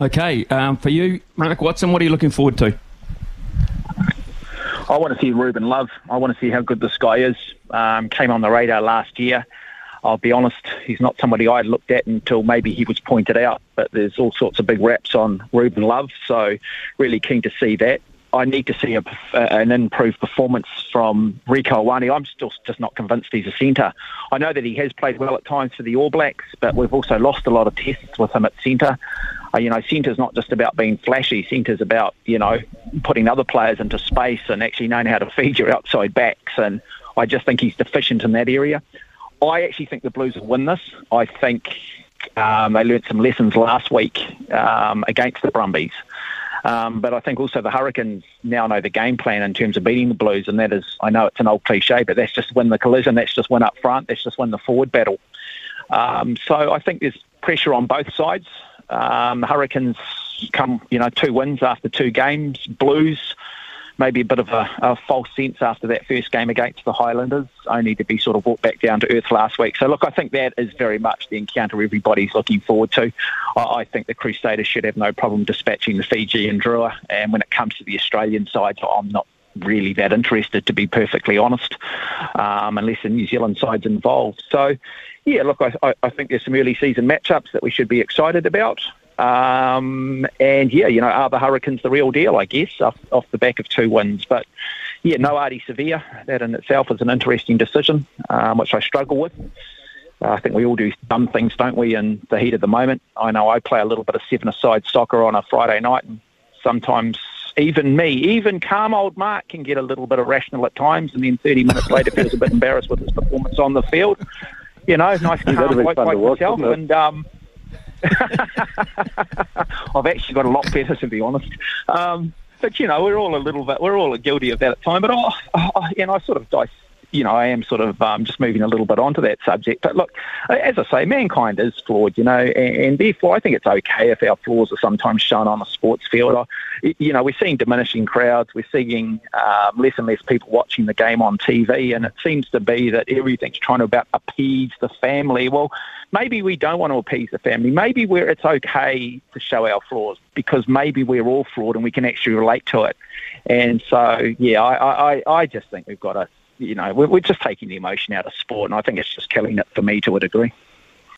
Okay, um, for you, Mark Watson, what are you looking forward to? I want to see Ruben Love. I want to see how good this guy is. Um, came on the radar last year. I'll be honest, he's not somebody I looked at until maybe he was pointed out. But there's all sorts of big raps on Ruben Love, so really keen to see that. I need to see a, an improved performance from Rieko Ioane. I'm still just not convinced he's a centre. I know that he has played well at times for the All Blacks, but we've also lost a lot of tests with him at centre. Uh, you know, centre's not just about being flashy. Centre's about, you know, putting other players into space and actually knowing how to feed your outside backs. And I just think he's deficient in that area. I actually think the Blues will win this. I think um, they learnt some lessons last week um, against the Brumbies. Um, but I think also the Hurricanes now know the game plan in terms of beating the Blues, and that is, I know it's an old cliche, but that's just win the collision, that's just win up front, that's just win the forward battle. Um, so I think there's pressure on both sides. Um, Hurricanes come, you know, two wins after two games. Blues, maybe a bit of a, a, false sense after that first game against the Highlanders, only to be sort of brought back down to earth last week. So, look, I think that is very much the encounter everybody's looking forward to. I, I think the Crusaders should have no problem dispatching the Fijian Drua. And when it comes to the Australian side, I'm not really that interested, to be perfectly honest, um, unless the New Zealand side's involved. So, yeah, look, I, I think there's some early season matchups that we should be excited about. Um, and yeah, you know, are the Hurricanes the real deal? I guess off, off the back of two wins, but yeah, no Ardie Savea. That in itself is an interesting decision, um, which I struggle with. Uh, I think we all do dumb things, don't we, in the heat of the moment. I know I play a little bit of seven-a-side soccer on a Friday night, and sometimes even me, even calm old Mark can get a little bit irrational at times, and then 30 minutes later feels a bit embarrassed with his performance on the field you know, nice calm bloke like myself. And um, I've actually got a lot better, to be honest. Um, but you know, we're all a little bit, we're all guilty of that at time. But oh, you know, I sort of dice you know, I am sort of um, just moving a little bit onto that subject. But look, as I say, mankind is flawed, you know, and, and therefore I think it's okay if our flaws are sometimes shown on a sports field. You know, we're seeing diminishing crowds, we're seeing um, less and less people watching the game on TV, and it seems to be that everything's trying to about appease the family. Well, maybe we don't want to appease the family. Maybe we're, it's okay to show our flaws because maybe we're all flawed and we can actually relate to it. And so, yeah, I, I, I just think we've got to you know, we're, we're just taking the emotion out of sport, and I think it's just killing it for me to a degree.